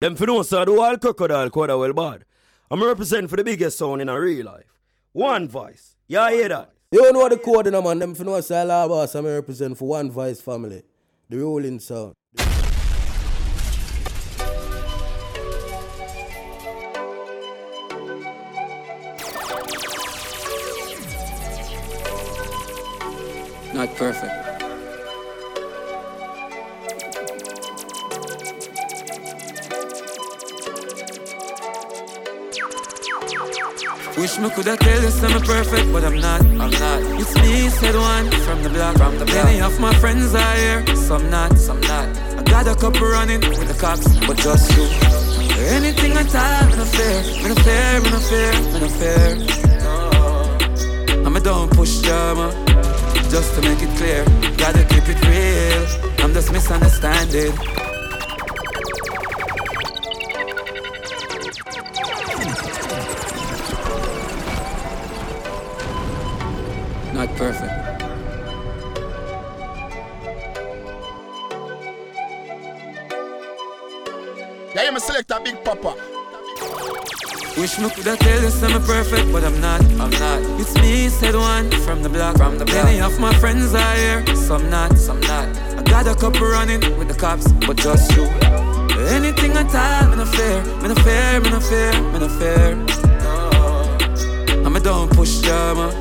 Them for know so the whole crocodile quite well bad. I'm represent for the biggest sound in a real life. One voice. Yeah, hear that? You know what the code in a man, them for know say boss, I'm represent for one voice family. The rolling sound. Not perfect. Wish me coulda tell you I'm perfect, but I'm not. I'm not. It's me, said one from the block. From the block. Many of my friends are here, some not, some not. I got a couple running with the cops, but just you. Anything I all, me no fear, me no fear, me no fear, me no fear. No. I'm a don't push drama, just to make it clear. Gotta keep it real. I'm just misunderstanding. Me coulda tell you I'm perfect, but I'm not. I'm not. It's me, said one from the block. From the block. Many of my friends are here, some not, some not. I got a couple running with the cops, but just you. Anything I all, me no fear, me no fear, me no fear, me no fear. No. I'm a don't push drama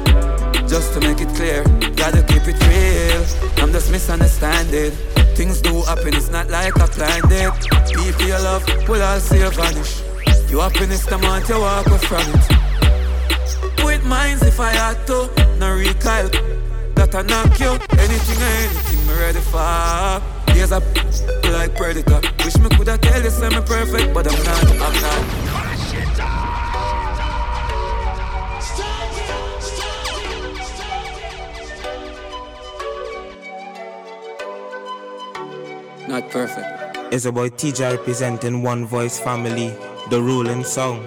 just to make it clear. Gotta keep it real. I'm just misunderstanding. Things do happen, it's not like I planned it. People you love will all see you vanish. Your happiness, the month you walk away from it. With minds if I had to, no recoil. That I knock you, anything or anything, me ready for. Here's a like predator. Wish me coulda tell you, me perfect, but I'm not, I'm not. not perfect. It's a boy TJ representing One Voice Family, the ruling song.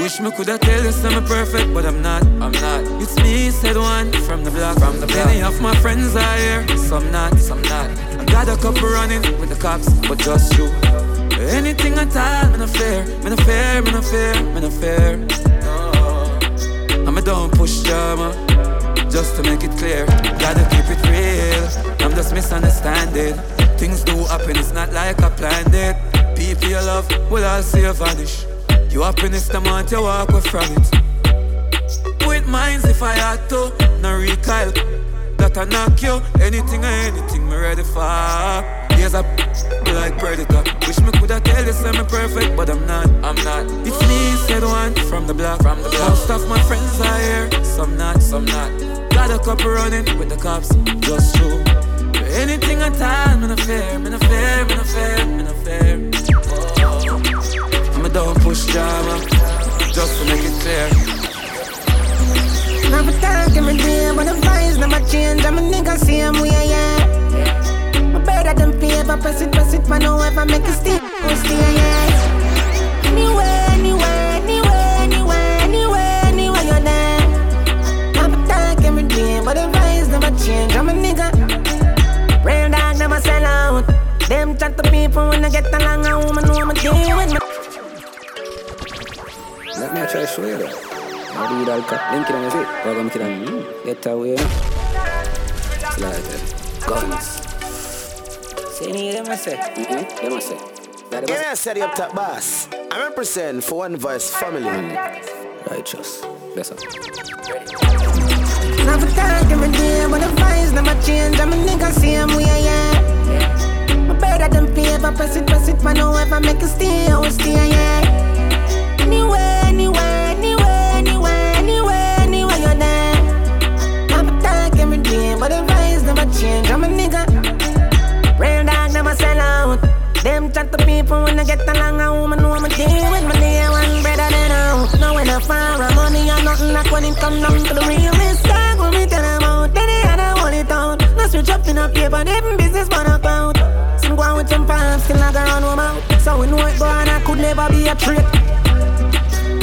Wish me coulda tell you I'm perfect, but I'm not. I'm not. It's me, said one from the block. From the block. Many of my friends are here, some not, some not. I got a couple running with the cops, but just you. Anything at all, me no fear, me no fear, me no fear, me no fear. No. I'm a don't push drama just to make it clear. Gotta keep it real. I'm just misunderstanding. Things do happen, it's not like I planned it. People you love will all see you vanish. Your happiness, the month you walk away from it. With minds if I had to, no recoil. That I knock you, anything or anything, me ready for. Here's a like predator. Wish me coulda tell you I'm perfect, but I'm not. I'm not. It's me, said one from the block. From the block. Most of my friends are here, some not, some not. Got a couple running with the cops, just true. Anything at all, me no fear, me no fear, me no fear, me no fear. Oh. I'm a don't push drama, just to make it clear. Never talk in my day, but the vibes never change. I'm a nigga same way, yeah. I'm better than paper, press it, press it, man, no ever make a stay, stay, yeah. People when I get along, a woman know I'm deal with me. Let me try to show you that. I do that cut. Link it on your feet. Welcome to that. Get away. It's like uh, guns. Say any of them I say. Mm-hmm. Them I say. That Yeah, I said you up top boss. I represent for one voice family. Righteous. Bless up. Never talk every day, but the vibes never change. I'm a nigga same way, yeah. I'm better than paper, press it, press it, man, no ever make a stay, oh, I will stay, yeah. Anyway, anyway, anyway, anyway, anyway, anyway, you're there. I'm a talk every day, but the vibes never change. I'm a nigga. Real dog never sell out. Them chat to people when I get along, a woman know I'm a deal with my day one better than out. Now when I fire money or nothing like when it come down to the realest dog when me tell them out. Then they had to hold it out. Now switch up in a paper, them business man account. Go on with palms, still not around one mouth. So we know it go on, I could never be a trick.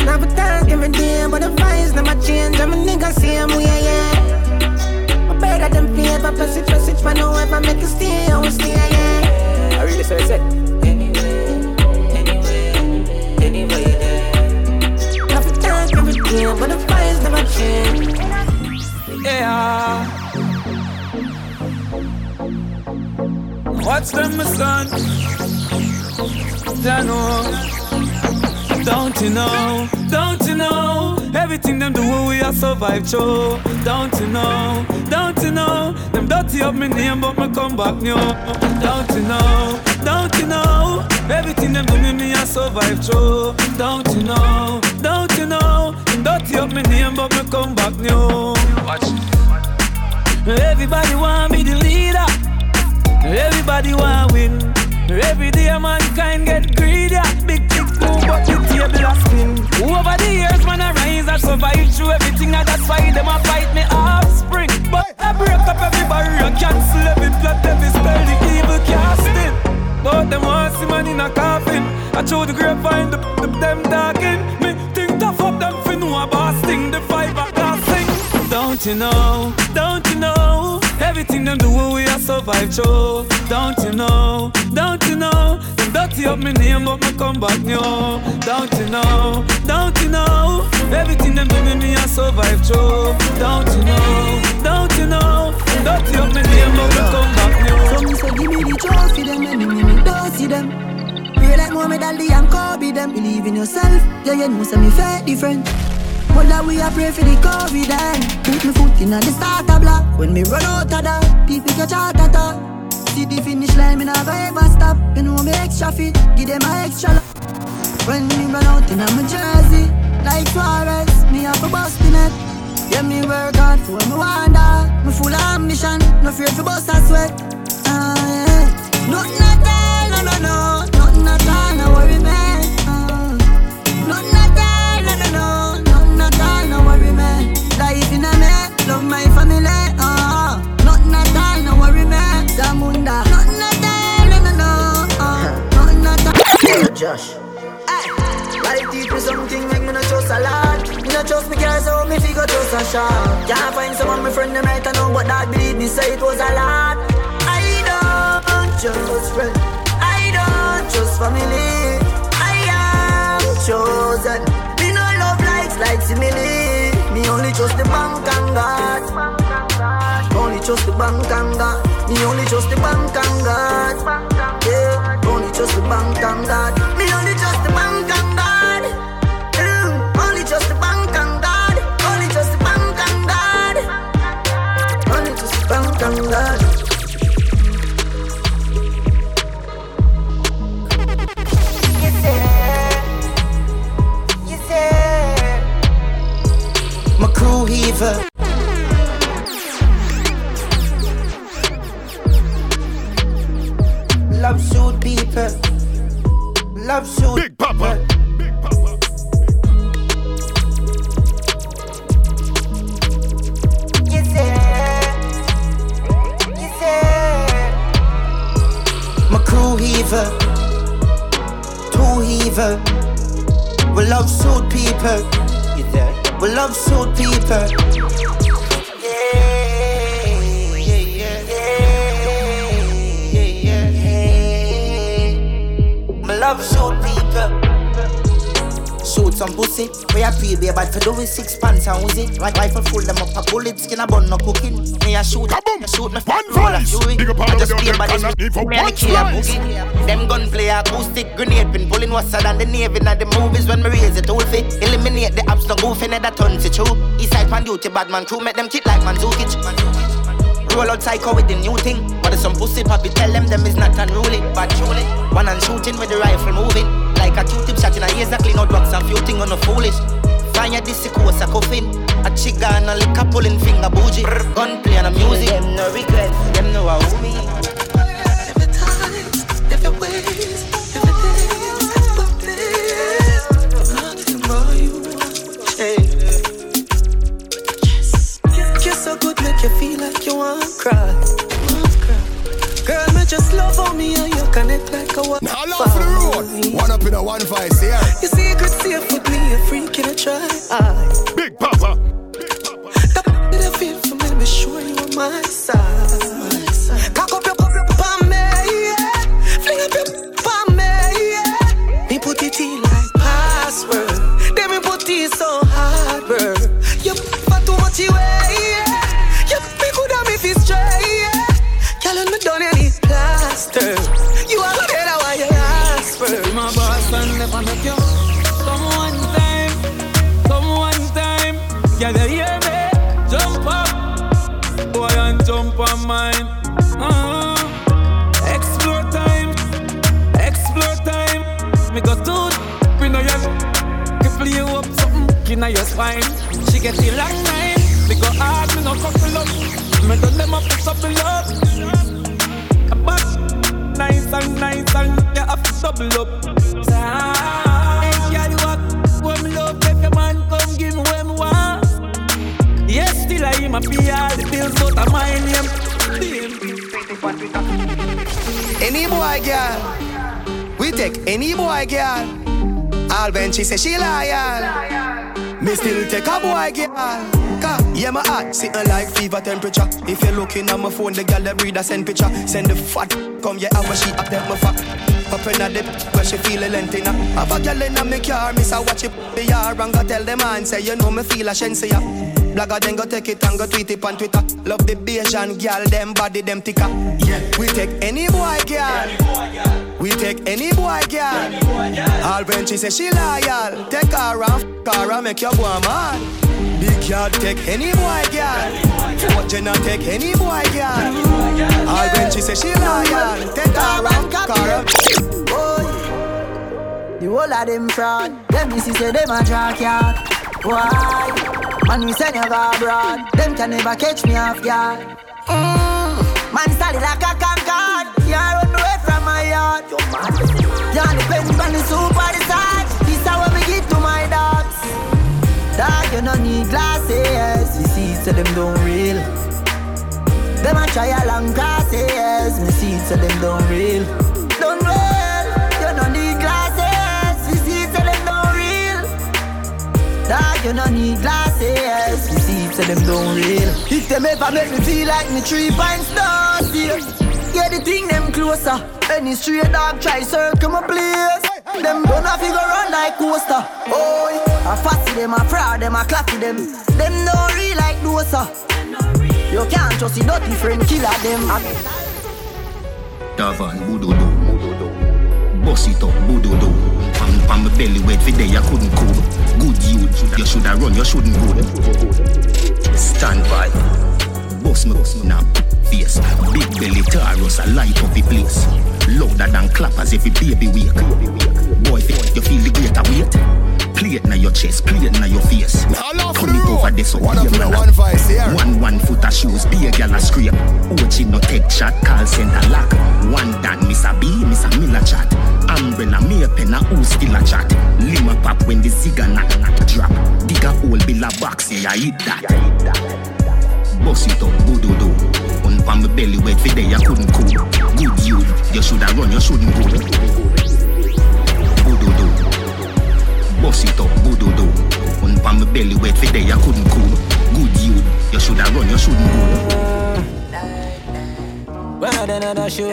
Never talk every day, but the vibes never change. I'm a nigga same way, yeah. better than it, press it, man, no ever make it stay, I will stay, yeah. I really say. Anyway, anyway, anyway, yeah. Time every day, but the fire's never change. Yeah. Watch them, my son. Don't know. Don't you know? Don't you know? Everything them do, we are survive through. Don't you know? Don't you know? Them dirty up my name, but me come back new. Don't you know? Don't you know? Everything them do, me, me I survive through. Don't you know? Don't you know? Them dirty up my name, but me come back new. Watch. Everybody want be the leader. Everybody want win. Every day mankind get greedy. Big big move, but the table a spin. Over the years, man, I rise and survive through everything. And that's why them a fight me offspring. But I break up every barrier, cancel every plot, every spell, the evil casting. But them want see man in a coffin. I show the grapevine, the, the them talking. Me think tough up them fi know a boss thing. The fiber glassing. Don't you know? Don't you know? Everything them do, we are survive through. Don't you know? Don't you know? Them dirty up my name, but me come back new. Don't you know? Don't you know? Everything them do, me, me I survive through. Don't you know? Don't you know? Them dirty up my name, but me come back new. Some say give me the trophy, them and me me don't see them. Pray like Muhammad Ali and Kobe, them believe in yourself. Yeah, you know, say me fair different. But that we a pray for the COVID and put me foot in the starter block. When me run out of that, people catch heart attack. See the finish line, me never ever stop. You know me extra fit, give them a extra. Lo- when me run out in my jersey, like Suarez, me have a bust in it. Yeah, me work hard for me wonder. Me full of ambition, no fear for bust a sweat. Ah, yeah. Nothing at all, no, no, no. Nothing at all, no worry, man. Some pussy. We a pay be bad for do with six pants and Uzi. Right rifle full them up a bullet skin a bun no cooking. Me a shoot, Kaboom! shoot me One voice. Big up all I of just them, play them body cannot need for and one the killer slice. boogie. Them gun play acoustic grenade been pulling what's than the navy in the movies when me raise it all fit. Eliminate the apps no goofy never turn to true. East side pan duty bad man crew make them kick like Mandzukic. Roll out psycho with the new thing. But it's some pussy poppy tell them them is not unruly. But truly, one and shooting with the rifle moving. Like a Q-tip shot in a ears, a clean out wax and few thing on the foolish. Find your discourse a coffin. A chick and a liquor pulling finger bougie. Gun play and a music. Them no regret, them no a who me. Every time, every ways, every day, but this nothing more you change. So good make you feel like you want cry. Just love on me and you connect like a Wi-Fi. Now love for the road. One up in a one voice here. Your secret safe with me, a freak in a try. Big Papa. That bit I feel for me, be sure you on my side. Something in your spine. She get the long nine. Me go hard, me no couple up. Me done them up double up. But nice and nice and you have to double up. Hey, girl, up. When me love, if your man come give me what me want. Yes, still I am a pay all the bills, but I mind him. Any boy, girl. We take any boy, girl. All when she say she loyal. Me still take a boy, girl. Yeah, my heart sitting like fever temperature. If you're looking at my phone, the girl that breed a send picture. Send the fat come, yeah, I she up there, my fat. Up in the where she feel a length in her. Have a girl in my car, miss I watch it the yard and go tell the man, say, you know me feel a shense ya. Blagger then go take it and go tweet it on Twitter. Love the Bayesian girl, them body, them thicker. Yeah, we take any boy, girl. We take any boy, girl. All when she say she loyal, take her and f her and make your boy mad. Big yard take any boy, girl. What Jenna take any boy, girl. All when she say she loyal, take her and f her and The whole of them fraud. Them missus say them a drunk yard. Why? Man, we send you go abroad. Them can never catch me off guard. Mm. Man, solid like a concord. You run away from my yard. You mad? You depend on the super the side. This is what me give to my dogs. Dog, you no need glasses. You see, so them don't real. Them a try a long process. Me see, so them. Don't real. Dog, you no need glasses. You see, so them don't real. If them ever make me feel like me three pints down, yeah, the thing them closer. Any stray dog try circle my place. Them don't have to go run like coaster. Oh, I fussy them, I fraud them, I clappy them. Them no real like dosa. You can't trust the dirty friend killer them. Davan, budodo. Boss it up, budodo. Pam my belly wet for day, I couldn't cool. Good youth, you shoulda run, you shouldn't go. Stand by. Boss me, boss me now. Face, big belly Taurus, a light up the place. Louder than clappers every baby wake. Boy, you feel the greater weight. It na your chest, play it na your face. Come it over there, so One up be a in a man. one vice here. One one foot of shoes, be a gal a scrape. Ochi no take chat, call center lock. One dan, a B, Miss a Miller chat. Umbrella, me a pen a who still a chat. Lima pop when the zigga knock knock drop. Dig a hole, bill a box, yeah, I eat that. Boss it up, budodo. On pan my belly wet for day, I couldn't cool. Good you, you shoulda run, you shouldn't go. Budodo. Boss it up, budodo. On pan my belly wet for day, I couldn't cool. Good you, you shoulda run, you shouldn't go. When I done another show,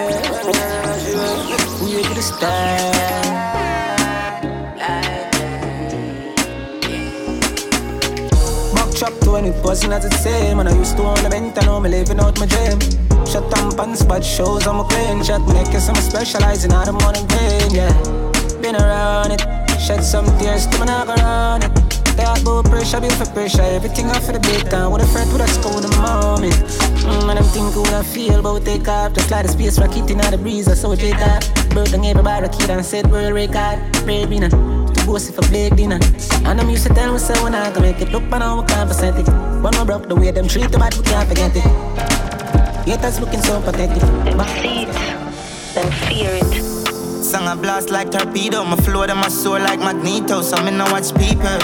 we get to the style. Buck chop to when it wasn't as it same. And I used to own a vent, I know me living out my dream. Shut down pants, but shows I'm a clean shot. Make it some specializing out of morning pain, yeah. Been around it, shed some tears to my knock around it. That about pressure, be for pressure. Everything off for the big time. With a friend with a school the moment. And I'm thinking what I feel, but we take off. Just like the space rocket in the breeze, I saw it take off. Bird and everybody kid and said world record. Baby, nah. To boast if I play dinner. And I'm used to tell myself when I can make it look, but now we can't percent it. When we broke the way them treat the bad, we can't forget it. Yet us looking so pathetic. Them see it, them fear it. Song a blast like torpedo, my flow them my soul like magneto. So me no watch people.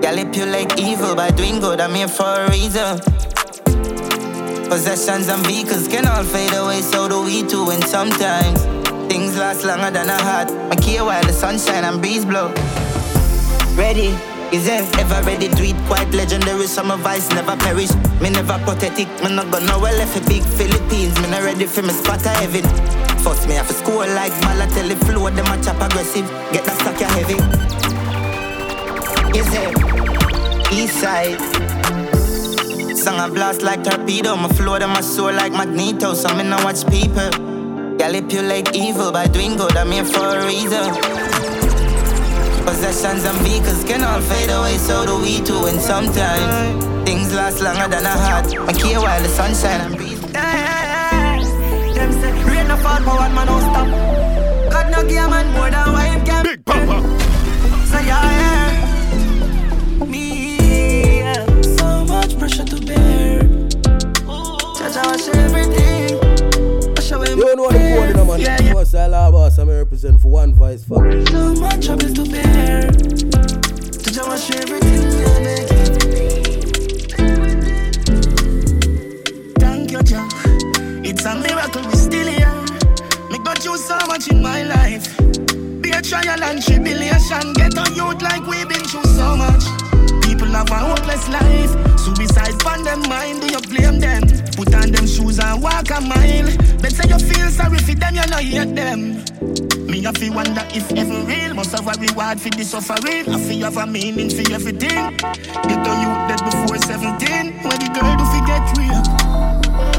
Gallop you like evil by doing good, I'm here for a reason. Possessions and vehicles can all fade away, so do we too. And sometimes things last longer than I heart. I care while the sunshine and breeze blow. Ready? Is it ever ready? Do it quite legendary. Summer vice never perish. Me never pathetic, me not gonna well left a big Philippines. Me not ready for me spot of heaven. First me have to score like Balotelli flow, them a chop aggressive. Get that stack heavy. Is it? East side. Song a blast like torpedo, my flow them my soul like magneto. So me no watch people. Manipulate evil by doing good, I'm here for a reason. Possessions and vehicles can all fade away, so do we too. And sometimes things last longer than a heart. I care while the sunshine and breeze. Them say rain no fall, man don't stop. God no give a man more than what him can. Big Papa. So yeah, yeah. I watch everything. You don't know what the code in man. Yeah, yeah. Must say Allah boss, I'm represent for one voice family. So much trouble to bear. I watch everything you make. Thank you, Jah. It's a miracle we still here. Me got through so much in my life. Be a trial and tribulation. Get a youth like we've been through so much. People have a hopeless life. Suicide on them mind, do you blame them? Put on them shoes and walk a mile. Bet say you feel sorry for them, you know hate them. Me a fi wonder if ever real Must have a reward for the suffering I fi have a meaning for everything Get a youth dead before 17 When the girl do fi get real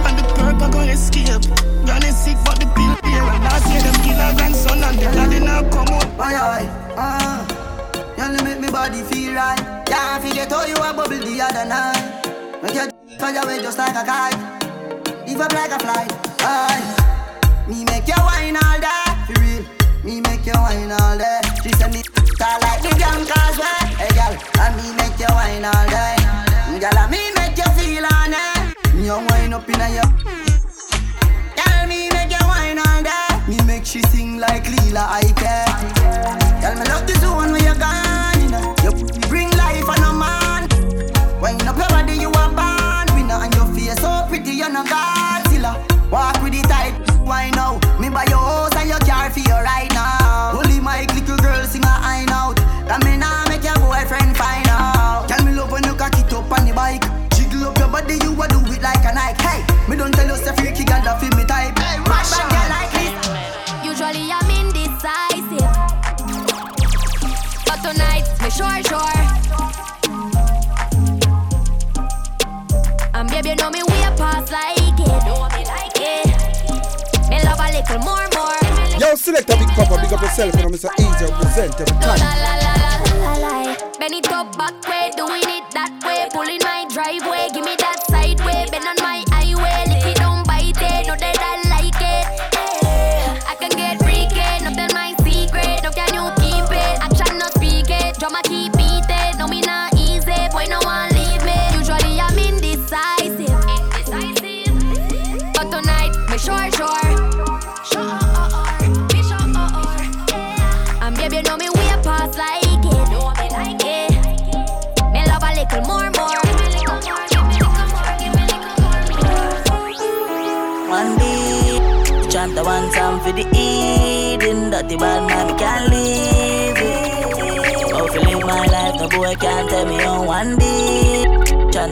And the purple go escape Gonna sick but the pill here And last year them kill her grandson And the daddy now come out Aye aye, ah You make me body feel right. Yeah, I forget how you a bubble the other night. Make your fly away just like a kite. Leave up like a fly, aye. Me make you wine all day, for real. Me make you wine all day. She said me call like the young causeway Hey girl, and me make you wine all day. Girl, and me make you feel on it. Me a wine up in a your Girl, me make you wine all day. Me make she sing like Lila I care Girl, me love the zone where you gone you, know. you bring life on a man Wind up your body, you a band winner And your face so pretty, you're no Godzilla Walk with the tight, why now? Me and your sure And baby, you know me way past like it. Know me like it. Me love a little more, more. Yo, select a big papa, big up yourself, you know, Mr. Easy represent every La time. la la la la la. Bend it up back way, doing it that way. Pulling my driveway,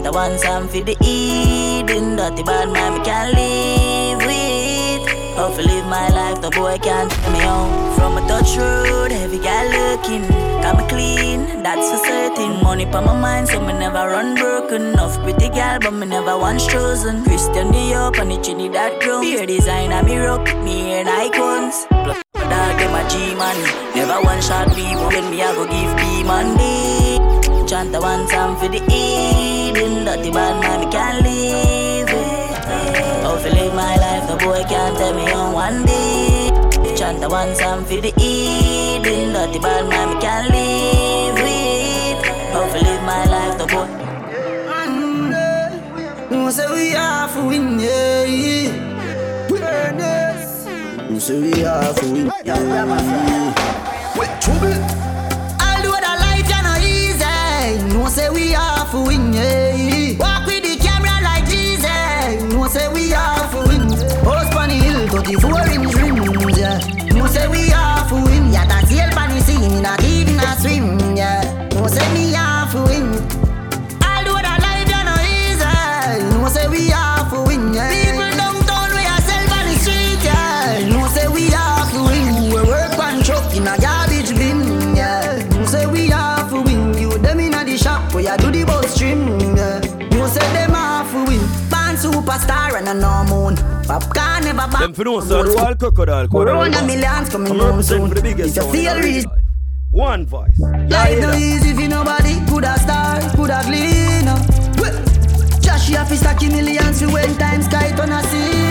The one time for the Eden. Dirty bad man, me can't live it. How to live my life, no boy can't tell me on. From a touch road, heavy guy looking. Got me clean, that's for certain. Money pa my mind, so me never run broken. Enough pretty gal, but me never once chosen. Christian Dior and the Trinidad ground. Beer design and me rock, me and icons. Plus, my dog, a G-man. Never one shot me, when me I go give B Monday. Chant the one time for the Eden. Dirty bad man, me can't live it. How to live my life, no boy can't tell me on one day. Chant the one time for the Eden. Dirty bad man, me can't live it. How to live my life, no boy. No say we are for win, yeah. No say we are for win, yeah. With trouble. No say we are for win, yeah. Walk with the camera like Jesus. No say we are for win. House on the hill, 34 inch rims, yeah. No say we are for win. Yeah, that's the help on the scene, not even a swim, yeah. No say me are for win. And no moon. Popcorn never back. Them for no so the crocodile Corona millions coming represent soon. for the biggest If you sound feel rich. One voice. life no easy if nobody could have start, could have clean up. Josh, you have to stack millions for when times sky turn a scene.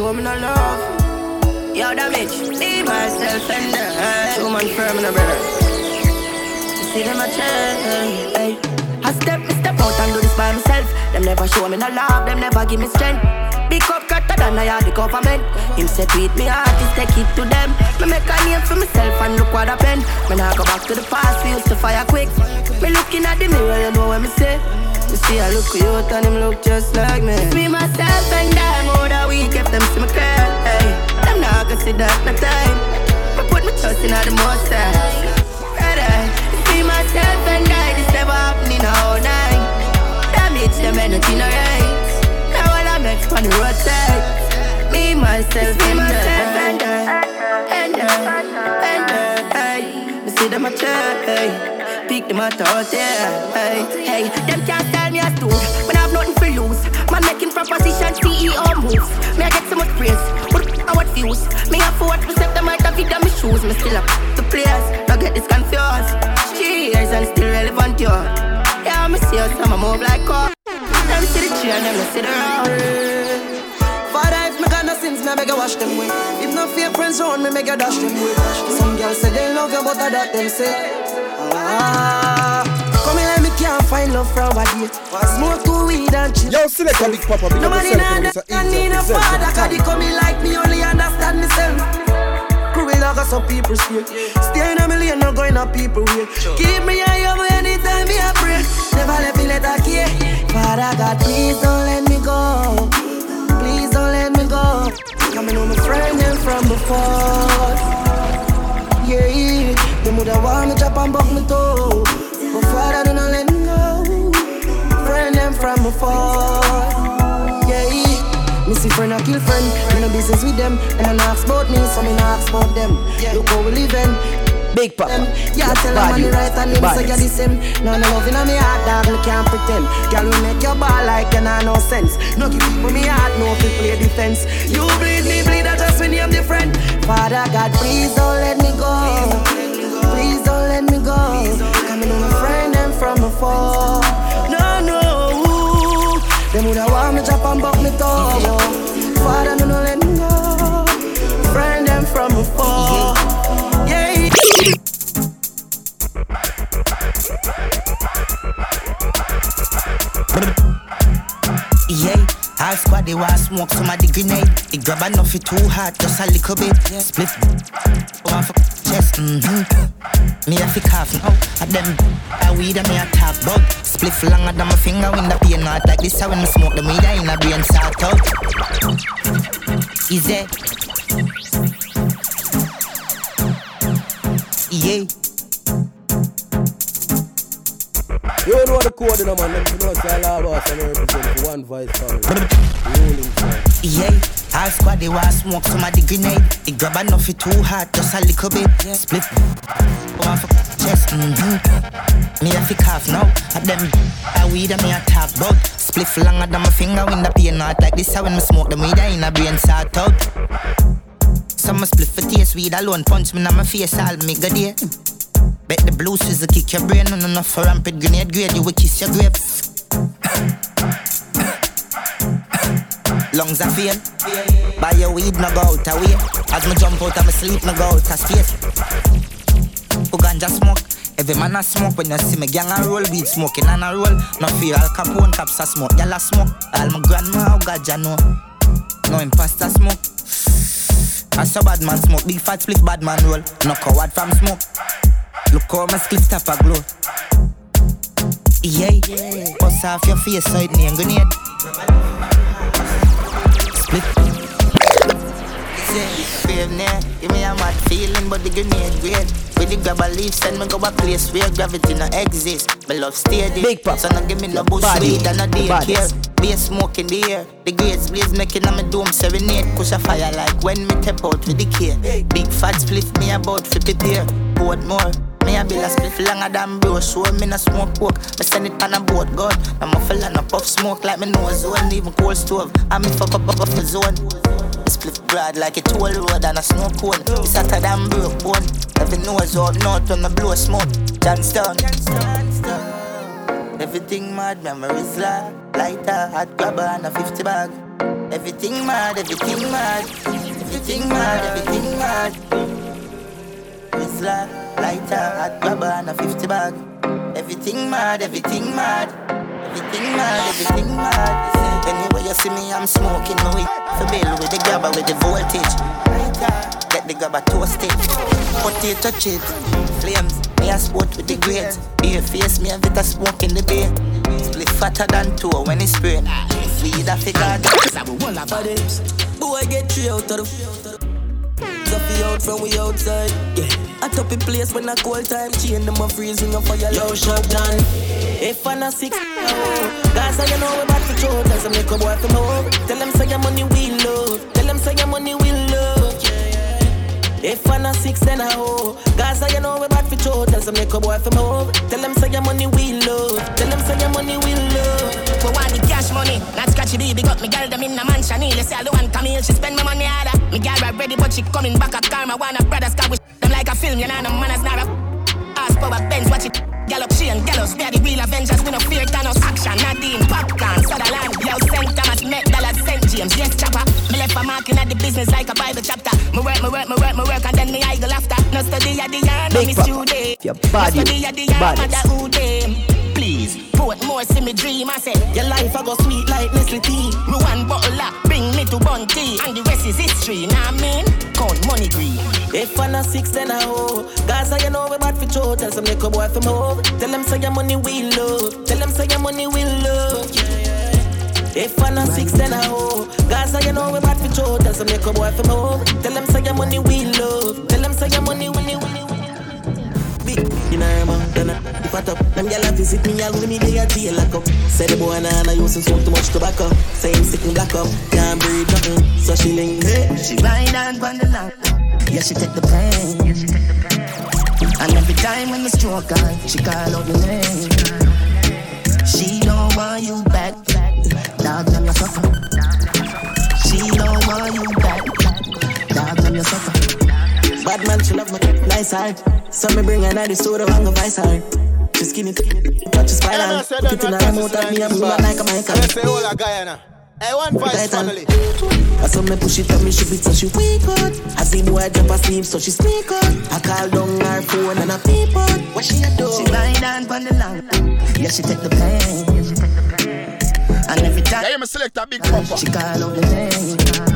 Show me no love. Yo, that bitch, be myself and I. Two man firm in a brother. You see them a change. Hey. I step, me step out and do this by myself. Them never show me no love, them never give me strength. Big up cutter than I had the government. Him say tweet me artist, take it to them. Me make a name for myself and look what happened. Me now go back to the past, we used to fire quick. Me looking at the mirror, you know what me say. You see, I look cute and him look just like me. It's me, myself, and I more that week if them see me cry. Hey, them not gonna see that no time. I put my trust in all the most time. Me, myself, and I. This never happening all night. Damage them energy no right. Now all I make on the roadside. Me, myself, me, myself, and I. And I, and I. Hey, me see them a try. Hey. Pick them out out there. Hey, hey, them can't me a stool when I have nothing to lose. Man making proposition, CEO moves. Me I get so much praise, but I what views. Me have for what step them might have fit on my shoes. Me still up the players, don't get this confused. Cheers and still relevant, yo. Yeah, me see us, I'ma move like car. Them see the and them see the road. Father, if me got no sins, me beg you wash them away. If no fake friends around me, make you dash them away. Some girls say they love you, but I that them say. Ah, can't find love from a day. Smoke two weed and chill. Yo, select a big papa, up Nobody yourself, know and that Mr. I Easy need a represent. father, cause they come in like me, only understand myself. Cruel like some people steer. Staying on me lane, not going up people way. Keep me eye over anytime me a pray. Never let me let a care. Father God, please don't let me go. Please don't let me go. Coming on my friend them from before. Yeah, them woulda want me chop and buck me toe. But Father, do not let me them from before. Yeah, me see friend I kill friend. Me no business with them. And I not ask about me, so me not ask about them. Look how we living. Big papa. Them. Yeah, tell them on the right and them say you're the same. No, no love in me heart, dog, me can't pretend. Girl, we make your ball like you nah no sense. No give people me heart, no fi play defense. You bleed me, bleed, I just when name different. Father God, please don't let me drop and buck me toe. Father, no, no let me go. Friend them from afar. Yeah. Yeah, half squad they want smoke some of the grenade. It grab enough it too hot, just a little bit. Split one for chest. Mm-hmm. Me have to cough now. At them I weed and me a talk bug. Split longer than my finger when the pain not like this. How when me smoke the weed I in a brain start out. Easy. Yeah. You know the code, you know, man. You know say all about and represent one voice family. Rolling sound. Yeah, half squad they want smoke somebody grenade. It grab enough it too hot, just a little bit. Split one for chest. Mm-hmm. Me have to cough now. At them I weed and me a talk bug. Split longer than my finger when the pain not like this. How when me smoke the weed I in a brain start out. Some split for taste weed alone punch me in my face all me go there. Bet the blue will kick your brain on enough for rampant grenade grade you will kiss your grapes. Lungs are fail. Buy your weed, no go out away. As me jump out of my sleep, no go out of space. Who ganja smoke? Every man a smoke when you see me gang a roll, weed smoking and a roll. No fear Al Capone caps a smoke, gyal a smoke. All my grandma how ganja know. No imposter smoke. I saw bad man smoke, big fat split bad man roll. No coward from smoke. Look how my split stop a glow. Yeah, bust off your face so it name grenade. Brave near, give me a mad feeling, but the grenade great. With the grab a leaf, send me go a place where gravity no exist. Me love steady. Big pop. So no give me no bush Body. weed and no daycare. Be a smoke in the air. The grades blaze making on my dome serenade. Push a fire like when me tap out with the care. Big fat split me about fi prepare. Board more. Me a bill a split longer than bro. Show me no smoke pork. Me send it on a boat gun. I'm a no puff smoke like me nose zone. Even cold stove. I'm me fuck up up off the zone. Split broad like a toll road and a snow cone. It's hotter than broke bone. Every nose up north when me blow smoke. Johnstown. Everything mad, memories la Lighter, hot grabber and a 50 bag Everything mad, everything mad Everything mad, everything mad Rizla, lighter, hot grabber and a 50 bag. Everything mad, everything mad. Everything mad, everything mad. Anyway you see me, I'm smoking no weed. For bill with the grabber with the voltage. Get the grabber toasted. Potato chip Flames, me a sport with the grades. Beer face, me a bit of smoke in the beer Split fatter than two when it's spray Weed a figure. Boy, get three out of the Stuffy out from we outside. Yeah. A top in place when I cold time chain them a freeze ring a fire. Yo, shop done. If I'm a six, oh, guys, I you know we back for show. Does a make a boy from home. Tell them say your money we love. Tell them say your money we love. If I'm a six then a hoe, guys, I you know we back for show. Does a make a boy from home. Tell them say your money we love. Tell them say your money we love. We want the cash money, not scratchy baby. Got me girl them in the mansion. Nearly say I one come here, she spend my money harder. Me girl ready, but she coming back a karma. Wanna brothers car with them like a film. You know, no man is not a ass power Benz. Watch it. Gallop, she and gallows. We are the real Avengers. We no fear Thanos. Action, Nadine, popcorn, Sutherland. Yo, St. Thomas, Met, Dallas, St. James. Yes, chopper. Me left a marking at the business like a Bible chapter. Me work, me work, me work, me work, and then me idle after. No study at the yard, no me student. Your No body. study at the yard, mother who them. Please, put more see me dream. I say, Your life I go sweet like Nestle tea. me one bottle up, bring me to Bunty, and the rest is history. Nah, I mean, count money green. If I'm a six then a hoe Gaza you know we bad for show. Tell some make a boy from home Tell them say your money we love Tell them say your money we love If I'm a six then a hoe Gaza you know we bad for show. Tell some make a boy from home Tell them say your money we love Tell them say your money we love Big, you know, I'm man, then I pot up. Them gyal a visit me, all with me, they a jail lock up. Say the boy nah nah use smoke too much tobacco. Say him sick and black up, can't breathe nothing. So she link, hey, She ride on on the line. Yeah, she take the pain. And every time when the stroke on, she call out the name. She don't want you back. Dog, them you suffer. She don't want you back. Dog, them you suffer. Bad man, she love my nice heart. So me bring her to the store and go vice her. She skinny, touch a spiral. Put it in her mouth and me and move it like a Michael. Let's say all a Guyana. Hey, one voice Titan. family. I saw me push it on me, she beat so she weak out. I see boy jump asleep, so she sneak out. I call down her phone and I peep out. What she a do? She ride on on the line. Yeah, she take the pain. And every time Yeah, you me select a big papa. she call out the name.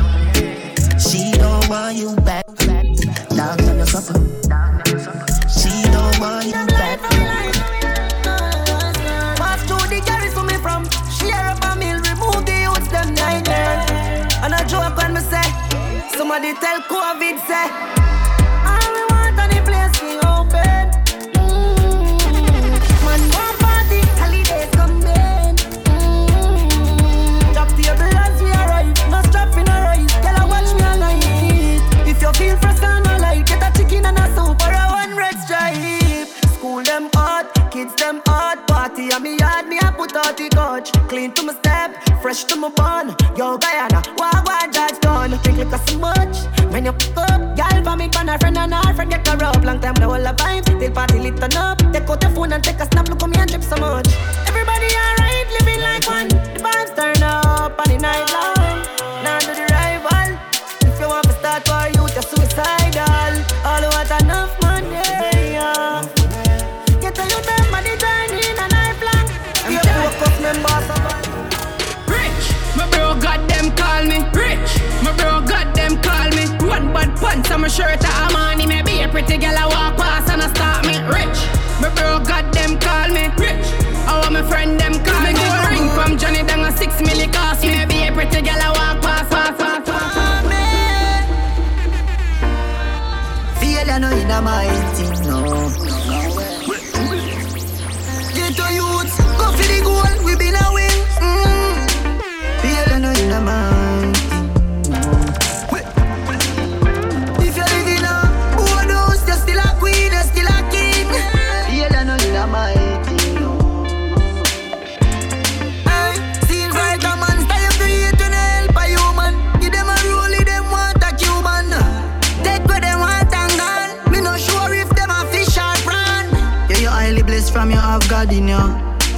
Suffer. She don't mind back. Pass through the carries for me from Share up a meal, remove the youths, them nightmare And I joke when me say Somebody tell COVID say to my step, fresh to my bun Yo Guyana, why why that's done? Drink liquor so much, when you pick up Girl vomit on her friend and her friend get up Long time the whole of vibes, till party lit up. Take out the phone and take a snap, look at me and drip so much my shirt a money Maybe a pretty girl I walk past and I start me Rich, my bro got them call me Rich, I want my friend them call me Good. Ring from Johnny Dang a six milli cost me. Maybe a pretty girl I walk past, past, past, past. Failure no in my thing,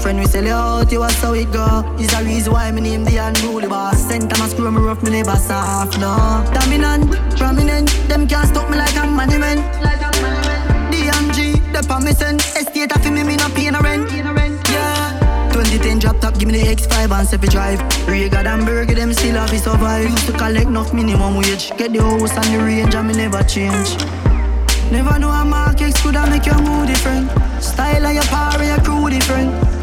Friend, we sell you out, you was how it go. Is the reason why me name the unruly boss. Center my screw me rough, me never soft, no. Dominant, prominent, them can't stop me like a monument. DMG, the permission, estate of me, me no pay no rent. Yeah. 2010 drop top, give me the X5 and Sefi drive. Rega and Burger, them still have to survive. Used to collect enough minimum wage. Get the house and the range, and me never change. Never know a market could have make your mood different. Style of your power, your crew different.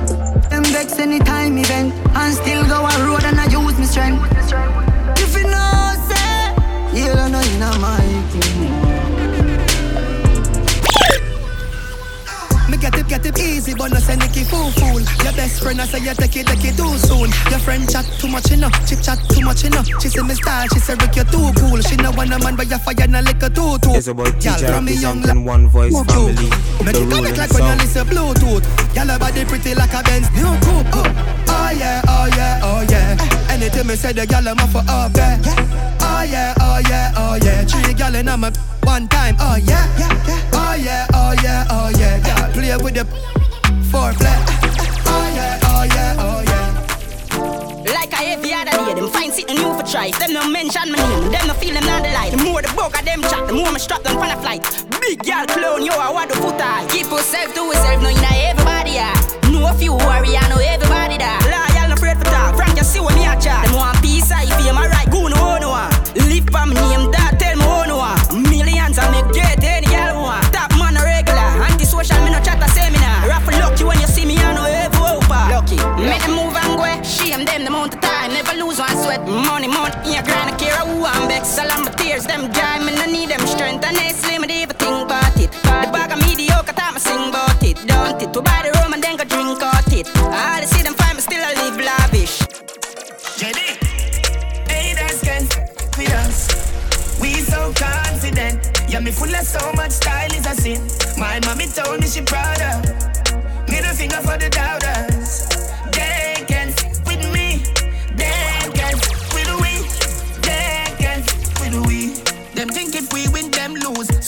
Vex anytime event, and still go a road and I use my strength. If you know, say, you don't know in a mic. Get it, get it easy, but no say Nicky fool fool. Your best friend I say you take it, take it too soon. Your friend chat too much enough, chit chat too much enough. She say me style, she say Rick you too cool. She know want a man but you fire na liquor too too. It's about teacher from me young representing one voice Fuck family. you. Make it connect and like when you listen Bluetooth. Y'all body pretty like a Benz new coupe. Oh, oh yeah, oh yeah, oh yeah. Anything me say the y'all am for up there. Oh yeah, oh yeah, oh yeah. Three y'all in a one time. Oh yeah, oh yeah, oh yeah, oh yeah. Y'all play with the foreplay. Oh yeah, oh yeah, oh yeah. Like I every other day, them find something new for try. Them no mention my name, them no feel them not the light. The more the bulk of them chat, the more me strap them on a flight. Big girl clone, yo, I want the foot high. Keep yourself to yourself, no you know everybody ah. Know a few worry, I know everybody that. Loyal, no afraid for talk. Frank, you see what me a chat. Them want peace, I feel my right. Go no no one. Live for me name, that Them dry, I need them strength. And they slim, me never think about it. The bag of mediocre, time I sing about it. Don't it, to buy the rum and then go drink out it. I see them find me still I live lavish. JD, hey, that's good with us. We so confident. Yeah, me full of so much style is a sin. My mommy told me she proud of. Middle finger for the doubters.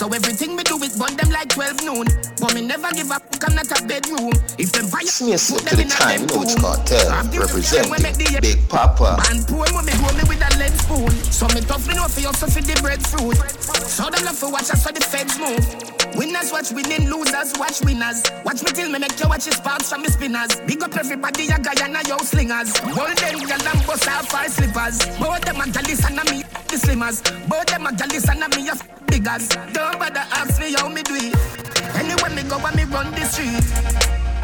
So everything we do is burn them like 12 noon. But me never give up, I'm not a bedroom. If them fire, Sneeze put to them the in a time, them Notes. Cartel, representing Big Papa. and poor mommy grow me with a lead spoon. So me tough me know for you so for the breadfruit. So them love to watch us so the feds move. Winners watch winning, losers watch winners. Watch me till me make you watch his sparks from the spinners. Big up everybody, a guy and a yo slingers. Golden girl and bust out five slippers. Both them a gallus and a me the slimmers. Both them a gallus and a me f- biggers. Don't bother ask me how me do it. Anywhere me go, when me run the street.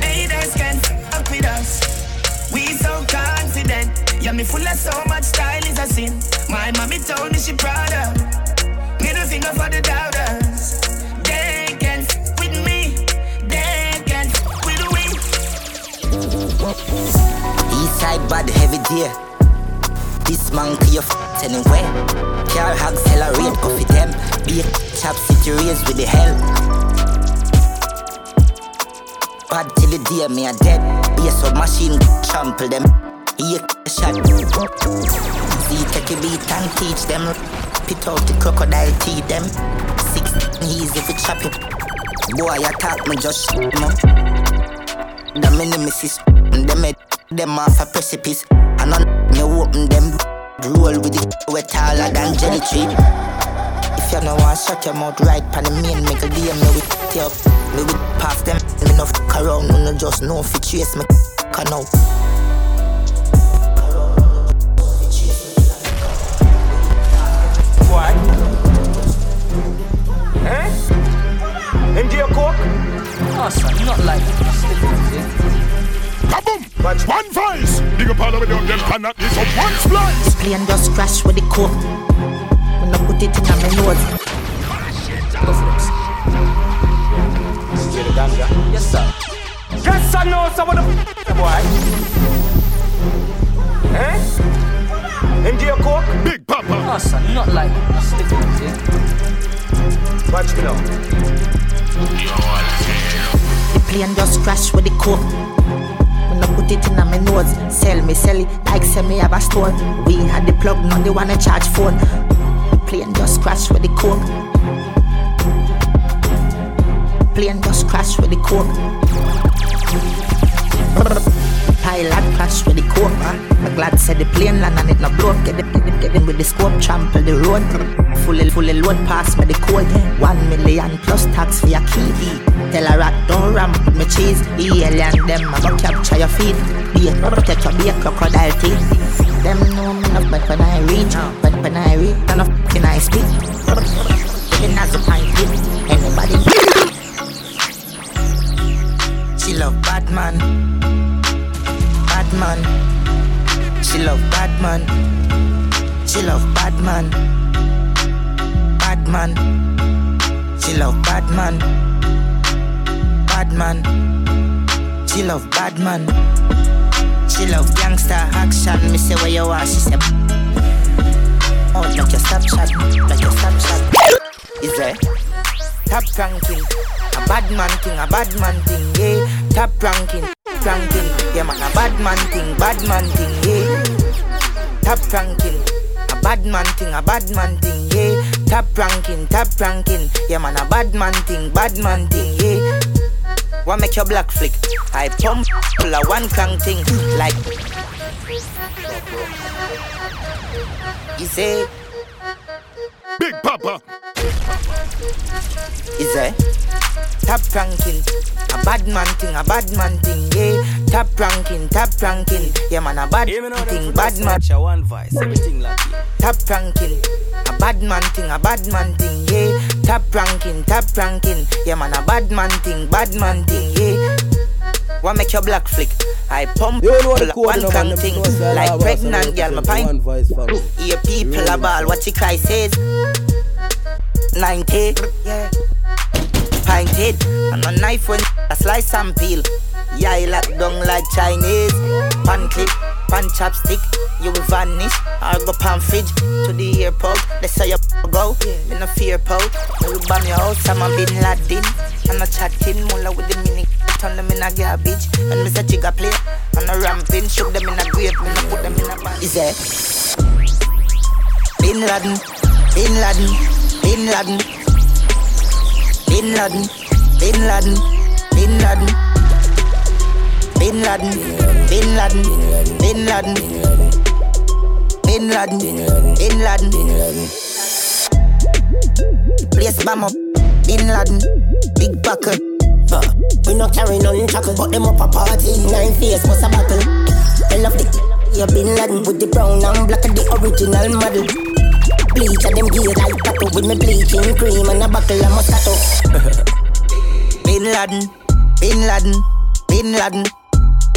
Haters can fuck with us. We so confident. Yeah, me full of so much style is a sin. My mommy told me she proud of. Middle finger for the doubters. Eastside bad heavy deer. This monkey of f- anywhere. Car hog accelerate, coffee them. Be a chop city raised with the hell. Bad till the day me a dead. Be a submachine trample them. He a shot. See take a beat and teach them. Pit out the crocodile teeth them. Six easy if you chop it. Boy attack me just sh- them up. The nemesis, them head, them off a precipice. And on me open them, roll with it wet taller than jelly tree. If you no want shut your mouth right, pan the main make a DM me with you up. Me with past them, me no fuck around, no no just know if you chase me, can out. What? Eh? MJ Coke? Awesome, not like Kaboom! Watch one voice. Big up all of them, them cannot this up one splice. Plane just crash with the coke. When I put it in my nose. Go for this. Yes, sir. Yes, I know some of the f- boy. Eh? MJ Coke? Big Papa. Awesome, not like Watch me now. The plane just crash with the coke. I put it in my nose, sell me, sell it like sell me have a store. We had the plug, now they wanna charge phone. Plane just crash with the coke. Plane just crash with the coke. Pilot crash with the coke. I'm glad said the plane land and it no blow. Get them, get them, get them with the scope, trample the road. Fully, fully load pass me the code. One million plus tax for your key. Tell a rat don't ramp with me cheese. The alien them I go capture your feet. Be a protect your be a crocodile teeth. Them know me enough, but when I reach, but when I reach, enough can I speak? Then as a pint anybody. She love bad man. She love bad man. She love bad man, bad man. She love bad man, bad man. She love bad man. She love gangster action. Me say where you are, she say. Oh, like your Snapchat, like your Snapchat. Is there? Top ranking, a bad man thing, a bad man thing, yeah. Top ranking, ranking, yeah man, a bad man thing, bad man thing, yeah. Top ranking, a bad man thing, a bad man thing, yeah. Top ranking, top ranking, yeah man, a bad man thing, bad man thing, yeah. What make your black flick? I pump full of one clang thing, like. You say, Big Papa. Is it? Top ranking, a bad man thing, a bad man thing, yeah. Top ranking, top ranking, yeah man, a bad thing, bad man. One voice, everything like Top ranking, a bad man thing, a bad man thing, yeah. Top ranking, top ranking, yeah man, a bad man thing, bad man thing, yeah. What make your black flick? I pump You know the full one you know, clang thing, them know say like pregnant girl, my represent pint. One voice family. Hear people a ball, what you cry says 90, yeah. Pint head, and a knife when a slice and peel. Yeah, I lock down like Chinese. Pan clip, pan chopstick You will vanish, or go pan fridge To the airport, they say you go. In a fear pole, you bomb your house I'm a bin Laden, and a chatting Mulla with the mini, turn them in a garbage. And Mr. Jigga play, and a ramping Shoot them in a grave, me put them in a bag Is it? Bin Laden, Bin Laden, Bin Laden, Bin Laden, Bin Laden, Bin Laden, Bin Laden, Bin Laden, Bin Laden, Bin Laden, Bin Laden. Bin Laden. Place bomb up, Bin Laden, big buckle. Uh, we not carry none tackle, but them up a party. Nine face was a battle. I love the yeah, Bin Laden with the brown and black the original model. Bleach of them gear like tattoo with me bleaching cream and a buckle of Moscato. Bin Laden, Bin Laden, Bin Laden.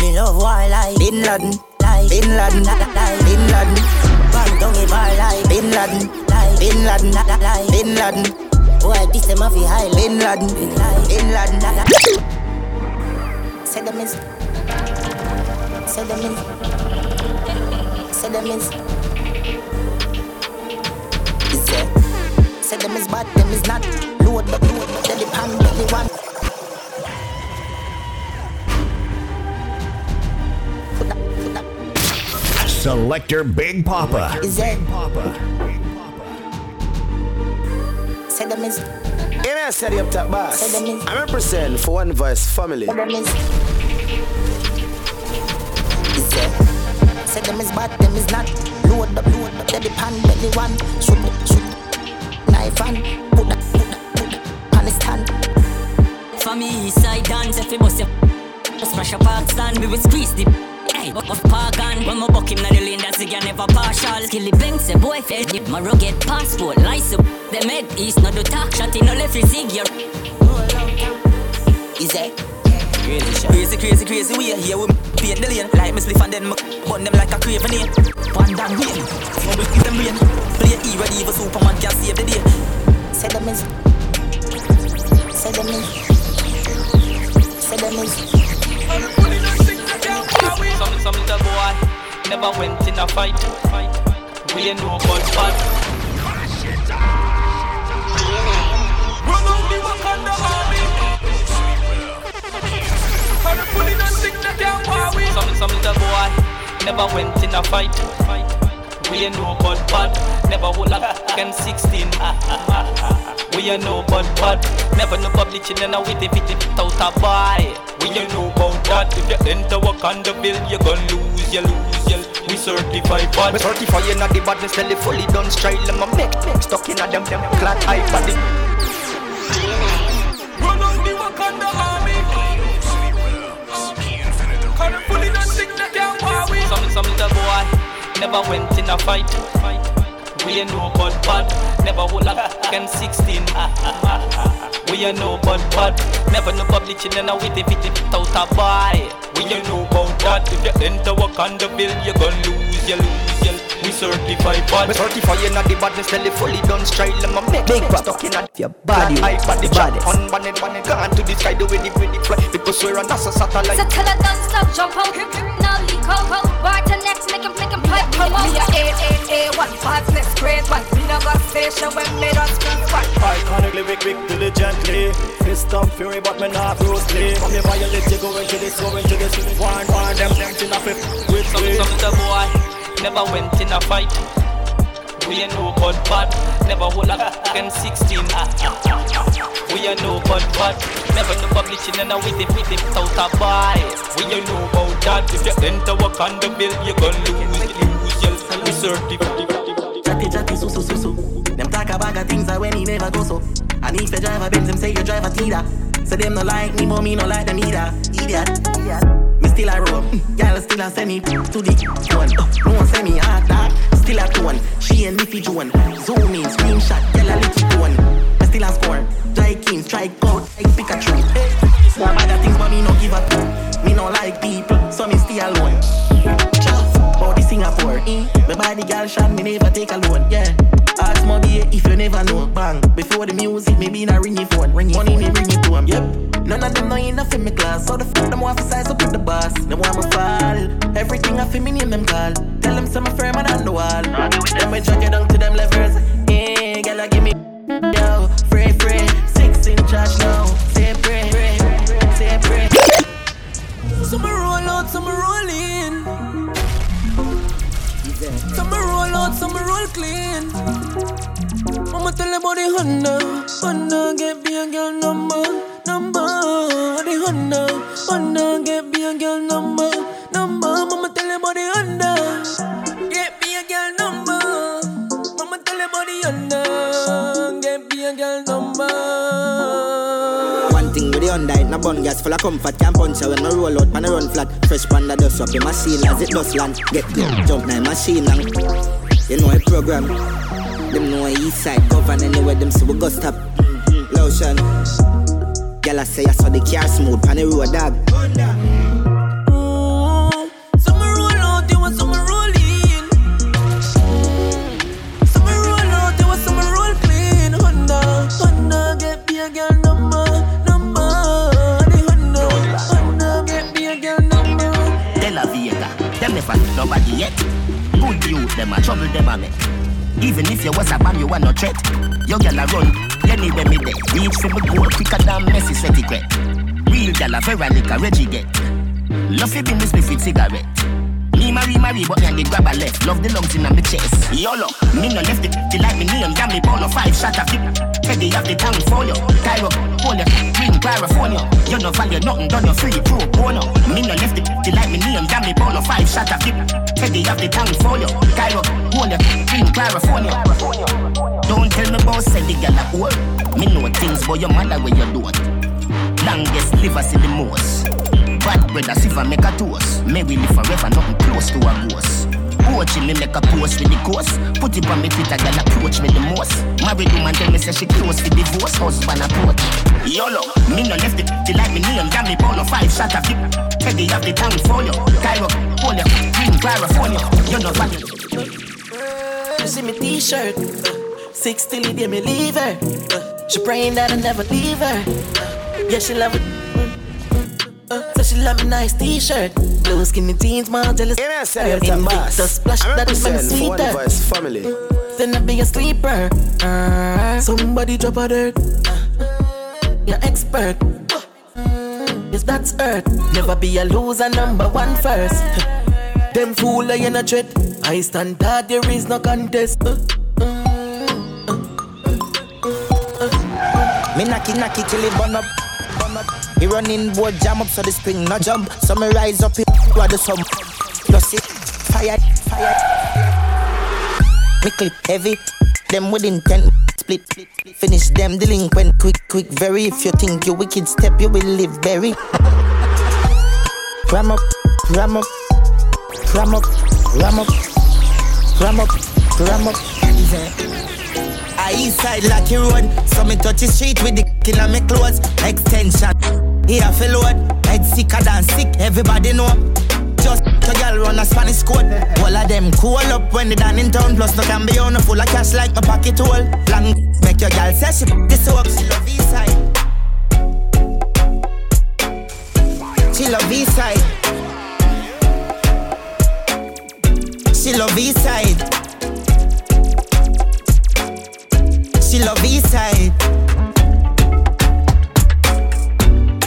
Me love wildlife. Bin Laden, Life. Bin Laden, Life. Bin Laden, Run down the bar life. Bin Laden, Life. Bin Laden, Life. Bin Laden, Boy, this them a fi high Bin Laden. Bin Laden. Say them is. Say them is. Say them. Is Say them is bad, them is not. Load but load, but then the pan, but the one. Put that, put that. Selector Big Papa. Is it? Say them is. Yeah, man, set up top boss. Say them is. I represent for one voice family. Say them is. Is it? Say them is bad, them is not. Load up, load up, then the pan, but the one. Shoot, Knife and put that, put that, put that. Pan is stand. For me, east side dance, if you bust your smash a park stand, we will squeeze the Hey, of park on When my buck him na the lane, that's again never partial Kill the bank, say boy, fed you My rugged passport, license Them head east, no do talk Shot in no left, you zig Is it? Crazy shot. Crazy, crazy, crazy way. Here we paint the lane. Like me spliff and then me burn them like a craven name. One down rain. Smoke with them rain. Play E ready for Superman can save the day. Say them is. Say them is. Say them is. Some, some little boy never went in a fight. We ain't no gun bad. Run out the Wakanda army. And the police don't can war with. Some, some little boy never went in a fight. We We ain't no but bad. Never hold a can 16. We ain't no but bad. Never no publishing and a witty fitty out a boy. We ain't know about that. If you enter Wakandaville, you gon' lose, you lose, you We certify bad. Me certify in the badness, tell the fully done style. And my make, make stuck in a them, them clad high body. Never went in a fight. We ain't no but bad. Never hold a can 16. We ain't no but bad. Never no publishing and a witty fitty out a boy. We ain't know about that. If you enter Wakandaville, you gon' lose, you lose, you We certify bad. Me certify in the badness, tell the fully done style. And my make, Big make pop. stuck in a Your body, high body. the Chop baddest. on one and one and gone to the sky. The way the way the fly. People swear on that's a satellite. So tell her don't stop, jump out. Now leak out, out. Bar to next, make him, make him play, come on. Me a A A A one badness great one. Me no got station when me don't speak one. Iconic lyric, quick, diligently. Fist of fury, but me not Bruce Lee. From me violate, you go into this, go into this. One, one, them, them, in a flip. With Some, me. some little boy never went in a fight. We ain't no but bad. Never hold a can 16. We ain't no but bad. Never no publishing and a witty witty out a boy. We ain't know about that. If you enter Wakandaville, you gon' lose, you lose, you We certify. Chatty chatty su su su su. Them talk a bag of things that when he never go so. And if you drive a Benz, them say you drive a Tiida. So them no like me, but me no like them either. Idiot. Me still a roll. Girl still a send me to the one. No one send me hard dog. Still a tone. She and Niffy Joan. Zoom in, screenshot. Girl a little tone. I still a score. Dry king, strike out like Pikachu. Some bag of things, but me no give up. Me no like people, so me stay alone. The Singapore, eh? My body girl shot me never take a loan, yeah. Ask Muggy if you never know, bang. Before the music, maybe in a ringy phone, ring money me bring it to him, yep. None of them know enough in my class, so the fuck them to size up with the boss. Them want me fall, everything I feel me name them call. Tell them some firmer than the wall. Them we drag it down to them levels, eh? Girl, I give me yo, free free, six in charge now. Say pray, pray, say pray. Some roll out, some roll in. Some roll out, some roll clean. I'ma tell you about the Honda. Honda get me a girl number, number. The Honda, Get me a girl number, number. I'ma tell you about the Get me a girl number. I'ma tell you about the Get me a girl number. One thing with the Hyundai, no bun gas full of comfort Can't punch her when me roll out, man I run flat. Fresh panda dust up the machine as it does land. Get get jump now machine and You know a program. Them know a east side govern anywhere them see we go stop. Mm-hmm. Lotion Girl I say I saw the car smooth pan the road dog oh, Some roll out, you want some roll in. Some roll out, you want some roll clean. Honda, Honda, get me a girl number, number. The Honda, Honda, get me a girl number. De La Vega, them never hit nobody yet. Good youth, them a trouble, them a make. Even if you was a man, you want no threat. Your gal a run, anywhere me there. Reach for me goal quicker than Messi set. Real gal a Veronica Reggie get. Love business me fit cigarette. Me marry marry but me and the grab a left. Love the lungs in my chest. YOLO, me no left it. Feel like me name, damn me born no five shot of it. Heady have the town for you. Cairo, hold you, green California. You no value nothing, done you free pro bono. Me no left it. Feel like me name, damn me born no five shot of it. Heady have the town for you. Cairo, hold you, green California. Don't tell me about say the gal. Me know things but your mother where you don't. Longest live see the most. Bad brother see if I make a toast. May we live forever, nothing close to a ghost. Watching me make a post with the ghost. Put it on me girl approach me the most. Married woman tell me say she close for divorce. Husband approach. YOLO, me no left it. Till like me name, damn me no five shot of it. Teddy have the tongue for you. Cairo, hold you. Green California. You know what? You see me t-shirt, six till the me leave her. She praying that I never leave her. Yeah, she love it. Uh, so she love me nice t-shirt, blue skinny jeans, my jealous. Yeah, man, shirt. Senator In big Boss. the splash I that is my represent for sweeter. Family. Then I be a sleeper. Uh, somebody drop a dirt. Uh, you're expert. Yes, that's earth. Never be a loser, number one first. Them fool I in a tread. I stand tall, there is no contest. Uh, Me knocky knocky till it burn up. Up. Me running board jam up so the spring no jump. So me rise up in what the sun. Plus it fire fire. Me clip heavy. Them within ten split. Finish them delinquent quick quick very. If you think you wicked step you will live berry. Ram up, ram up, ram up, ram up, ram up, ram up. I east side like you road, so me touch the street with the killer me clothes. Extension, here for load. Head sicker than sick, everybody know. Just a girl run a Spanish code. All of them cool up when they done in town. Plus no can be on a full of cash like my pocket hole. Long make your girl say she this up. She love east side. She love east side. She love east side. She love east side.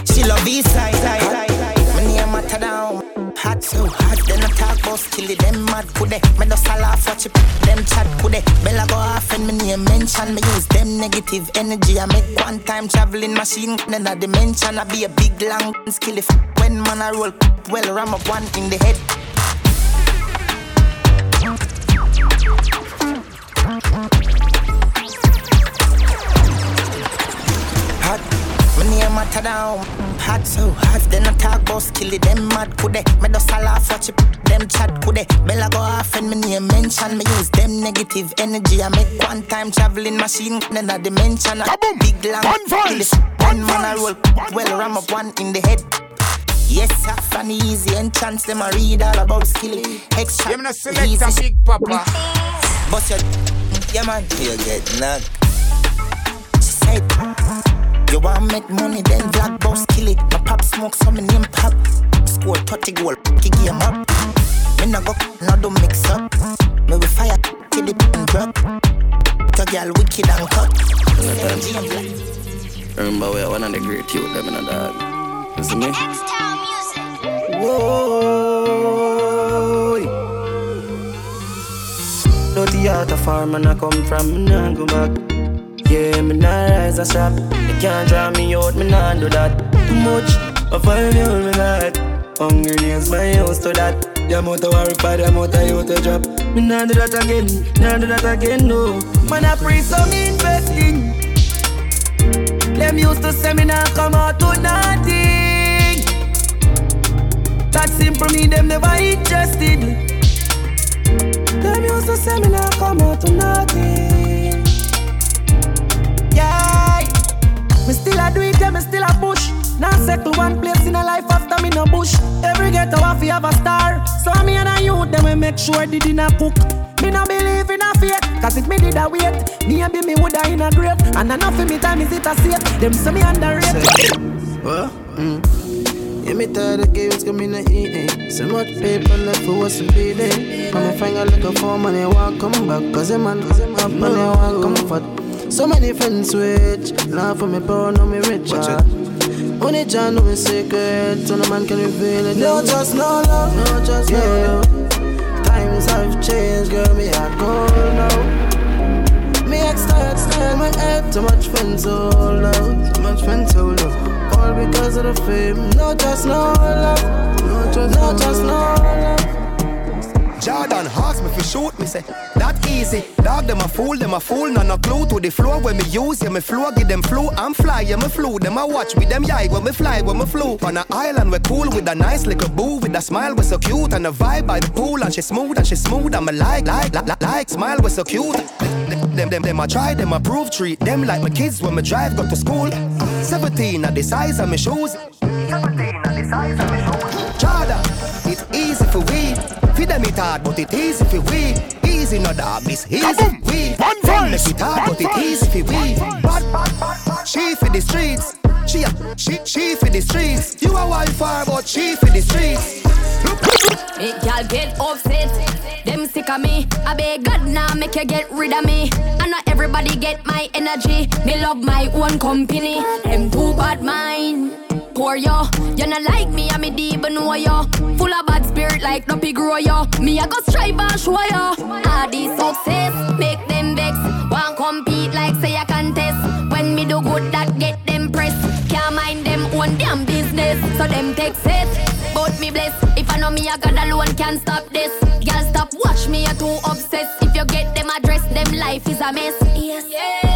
She love east side. side, side, matter down. Hot so hot, then I talk about kill it, them mad could they? Me just a laugh watch it, them chat could they? Bella go off and me name mention, me use them negative energy. I make one time traveling machine, then a dimension. I be a big long skill if when man I roll, well ram up one in the head. My name matter down. Hot so hot, then I talk about kill it, them mad could they? Me just a laugh watch it, them chat could they? Bella go off and me name mention, me use them negative energy. I make one time traveling machine, then a dimension. A big long skill if one man I roll, well ram up one in the head. Yes, half an easy entrance, them I read all about skill. Extra You select easy. a big papa. Bust your yeah man, you get knocked. She said, You want make money, then black boss kill it. My pop smoke, so me name pop. Score 30 goal, kick game up. Me no go, no do mix up. Me we fire till the pin drop. The girl wicked and cut. Remember we are one of the great youth them in a dog. You see me? Whoa. Dirty heart of farm and I come from, me nah go back. Yeah, me nah rise a shop. You can't draw me out, me nah do that. Too much, I find you me not. Hungry nails, my house to that. Yeah, motor worry for the motor you to drop. Me nah do that again, nah do that again, no. Man, I pre some investing. Them used to say me nah come out to nothing. That simple me, them never interested. Them used to say me nah come out to nothing. Me still a do it, yeah, me still a push. Now settle one place in a life after me no bush. Every ghetto have have a star. So me and a youth, them we make sure the dinner cook. Me no believe in a fate, cause if me did a wait, me and be me woulda in a grave. And enough of me time is it a safe. Them say me underrated. What? Mm. Yeah, me tired of games coming to eating. So much paper left for what's there. When me finger a phone, money won't come back. Cause a man, cause a man, money won't comfort. So many friends switch. Laugh for me poor, no me rich. Only John know me secret. So no man can reveal it. No just no love. No trust, no love. Times have changed, girl. Me hard cold now. Me ex tired, my head. Too much friends oh, hold out. Too much friends oh, hold out. All because of the fame. No trust, no love. No trust, no, trust, no love. Jordan ask me for shoot me say that easy. Dog them a fool, them a fool, none no clue to the floor when me use. Yeah, me flow, give them flu. I'm fly, yeah, me flew. Them a watch with them yai when me fly, when me flew. On a island we cool with a nice little boo with a smile we so cute and a vibe by the pool and she smooth and she smooth. I'm a like, like, like, like, smile we so cute. Them, them, them, I try, them I prove, treat them like my kids when me drive go to school. 17 at the size of my shoes. 17 at the size of hard, but it easy for we. Easy no dog, this easy for we. Them make it hard, but it easy for we. Bad, she for the streets. She, a- she, she for the streets. You a wife for, but she for the streets. Make y'all get upset. Them sick of me. I beg God now make you get rid of me. I know everybody get my energy. Me love my own company. Them too bad mind. Core, yo. You not like me, I'm a deep know yo. Full of bad spirit like Duppy grow, yo. Me, I go strive and show yo. All these success, make them vex. Want compete like say I contest. When me do good, that get them press. Can't mind them own damn business. So them take it. But me bless. If I know me, I got alone, can't stop this. Girl, stop watch me, you're too obsessed. If you get them address, them life is a mess. Yes. Yeah.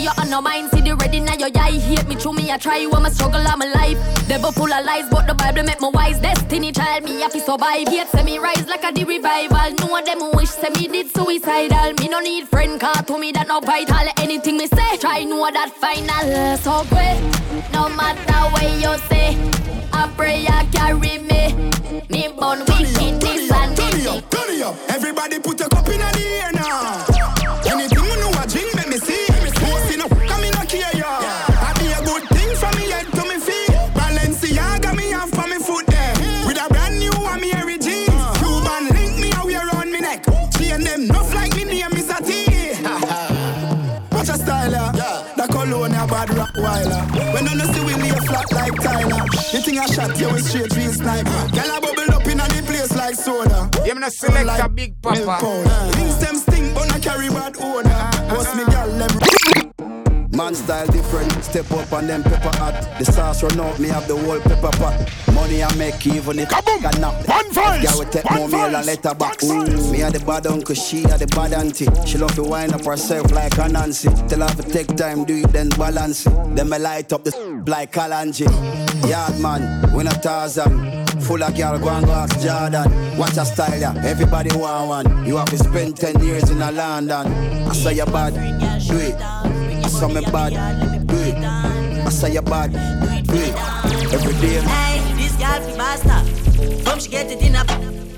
What I feel you on no mind, see the ready now your eye. Hate me through me, I try you, I'm a struggle, I'm alive. Devil full of lies, but the Bible make me wise. Destiny child, me have to survive. Hate say me rise like a the revival. No them wish say me did suicidal. Me no need friend car to me that no vital. Anything me say, try know that final. So great, no matter what you say. I pray I carry me. Me born wickedness and me. Everybody put your cup in the air now. Bad rock whiler. When no see we lay flat like Tyler. You think I shot you with straight real sniper. Girl I bubble up in a the place like soda. You me no select a big papa. Things them stink, but I carry bad odor. What's me girl them? Man style different, step up and them pepper hot. The sauce run out, me have the whole pepper pot. Money I make even if I can knock. One voice, Girl will take one more meal and let her back. Ooh, me a the bad uncle, she a the bad auntie. She love to wind up herself like a Nancy. Tell her to take time, do it then balance it. Then me light up the like Kalanji. Yard man, we not Tarzan. Full of girl, go and go ask Jordan. Watch a style, yeah. Everybody want one. You have to spend 10 years in a London. I say you bad, do it. I saw me bad, do. I say you bad, do it. Every day. Hey, this girl fi basta. From she get it in a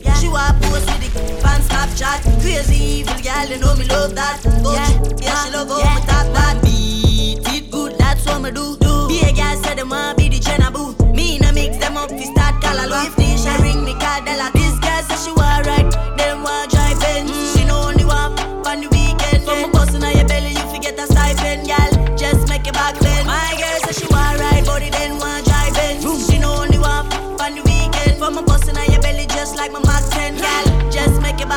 yeah. She want post with the fan Snapchat. Crazy evil girl, you know me love that. Go yeah, yeah, she love how yeah. me talk that. Beat it good, that's what me do. do. Be a girl say them want be the Jenna boo. Me no mix them up fi start call a If they she ring me call Della.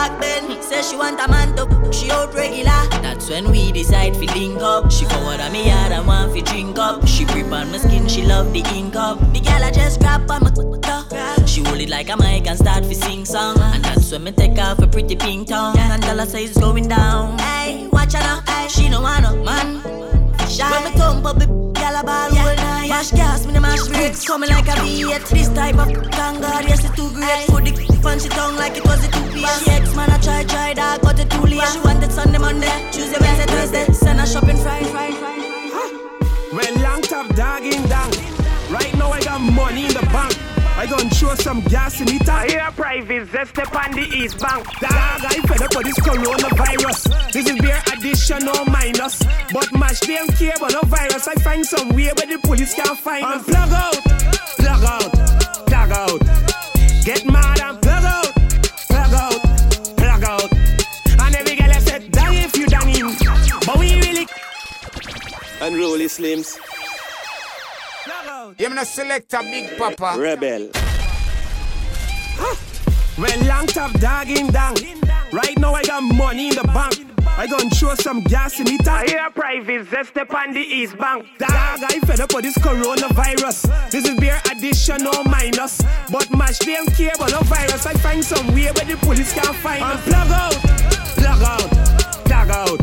Back then. Say she want a man to she out regular. That's when we decide fi link up. She forward on me yard and want fi drink up. She grip on my skin, she love the ink up. The girl I just grab on my t- She hold it like a mic and start fi sing song. And that's when me take off a pretty pink tongue. And tell her say it's going down. Hey, watch her Mash gas, me the mash bricks coming like a V8. This type of thank God, yes it's too great. Put the punch it tongue like it was a two piece. She ex man I try try dog, got it too late. She wanted Sunday Monday, Tuesday Wednesday Thursday. Send her shopping Friday Friday Friday. Well, long top dog in down. Right now I got money in the bank. I gon' throw some gas in it. I hear private zest up on the East Bank. Dog, I fed up with this coronavirus. This is beer addition, no minus. But mash them care about no virus. I find some way where the police can't find us. Plug out, plug out, plug out. Get mad and plug out, plug out, plug out. And every girl I said, dang if you dang in. But we really Unruly Slims. You me no select a big papa. Rebel. Well, long top dog in down. Right now I got money in the bank. I gon' throw some gas in it. I hear private zest up on the East Bank. Dog, I fed up with this coronavirus. This is beer addition, no minus. But mash them care about no virus. I find some way where the police can't find us. Plug out, plug out, plug out.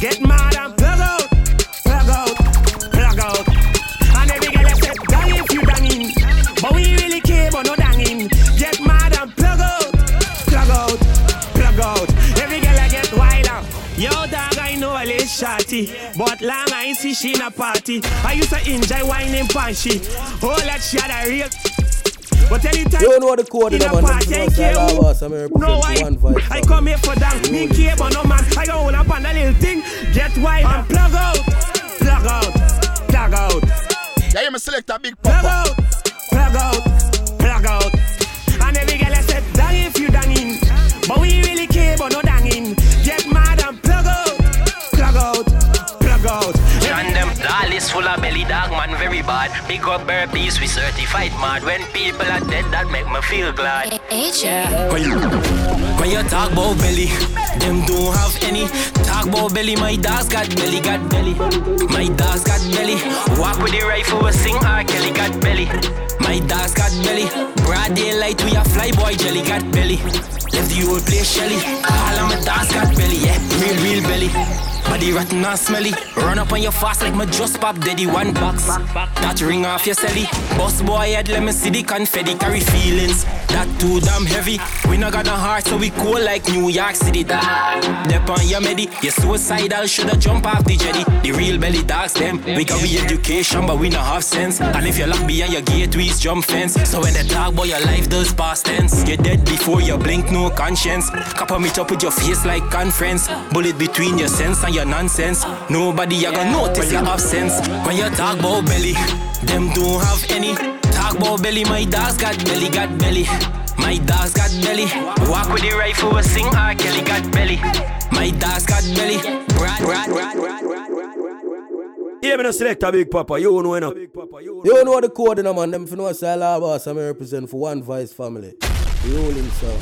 Get mad and plug out, plug out, plug out. But we really care about no danging. Get mad and plug out, plug out, plug out. Every girl I get wild out. Yo, dog, I know a little shorty. But long I see she in a party. I used to enjoy whining punchy. Oh, that she had a real. But anytime You don't know the code, in you a man. party, I Them care know who. boss, I'm represent No, for I, one voice. I come here for dance. Me care but no man. I go hold up on a little thing. Get wild and ah. plug out, plug out, plug out. Yeah, you me select a big Plug out, of belly dog man very bad. Big up burpees, we certified mad. When people are dead, that make me feel glad. Eh, eh, yeah. When you, when you talk about belly, them don't have any. Talk about belly, my dogs got belly, got belly. My dogs got belly. Walk with the rifle, we sing R. Kelly got belly. My dogs got belly. Broad daylight, we a fly boy jelly got belly. Left the old place Shelly. All of my dogs got belly, yeah. Real, real belly. Body rotten and smelly. Run up on your fast like my just pop daddy one box. That ring off your celly. Boss boy head, let me see the confetti. Carry feelings. That too damn heavy. We not got a heart, so we cool like New York City. Dog. Dep on your medi. You're suicidal, shoulda jump off the jetty. The real belly dogs, them. We got we education, but we not have sense. And if you lock behind your gate, we jump fence. So when they talk about your life does past tense. You're dead before you blink, no conscience. Couple me up with your face like conference. Bullet between your sense and your nonsense. Nobody a gonna notice your absence. When you talk about belly, them don't have any. Talk about belly, my dogs got belly, got belly. My dogs got belly. Walk with the rifle, we sing R. Kelly got belly. My dogs got belly. Brad, brad, brad, brad. Yeah, me no select a big papa. You know enough. You know the code, you know, man. Them for no say Allah boss. I'm represent for one vice family. The ruling, sir.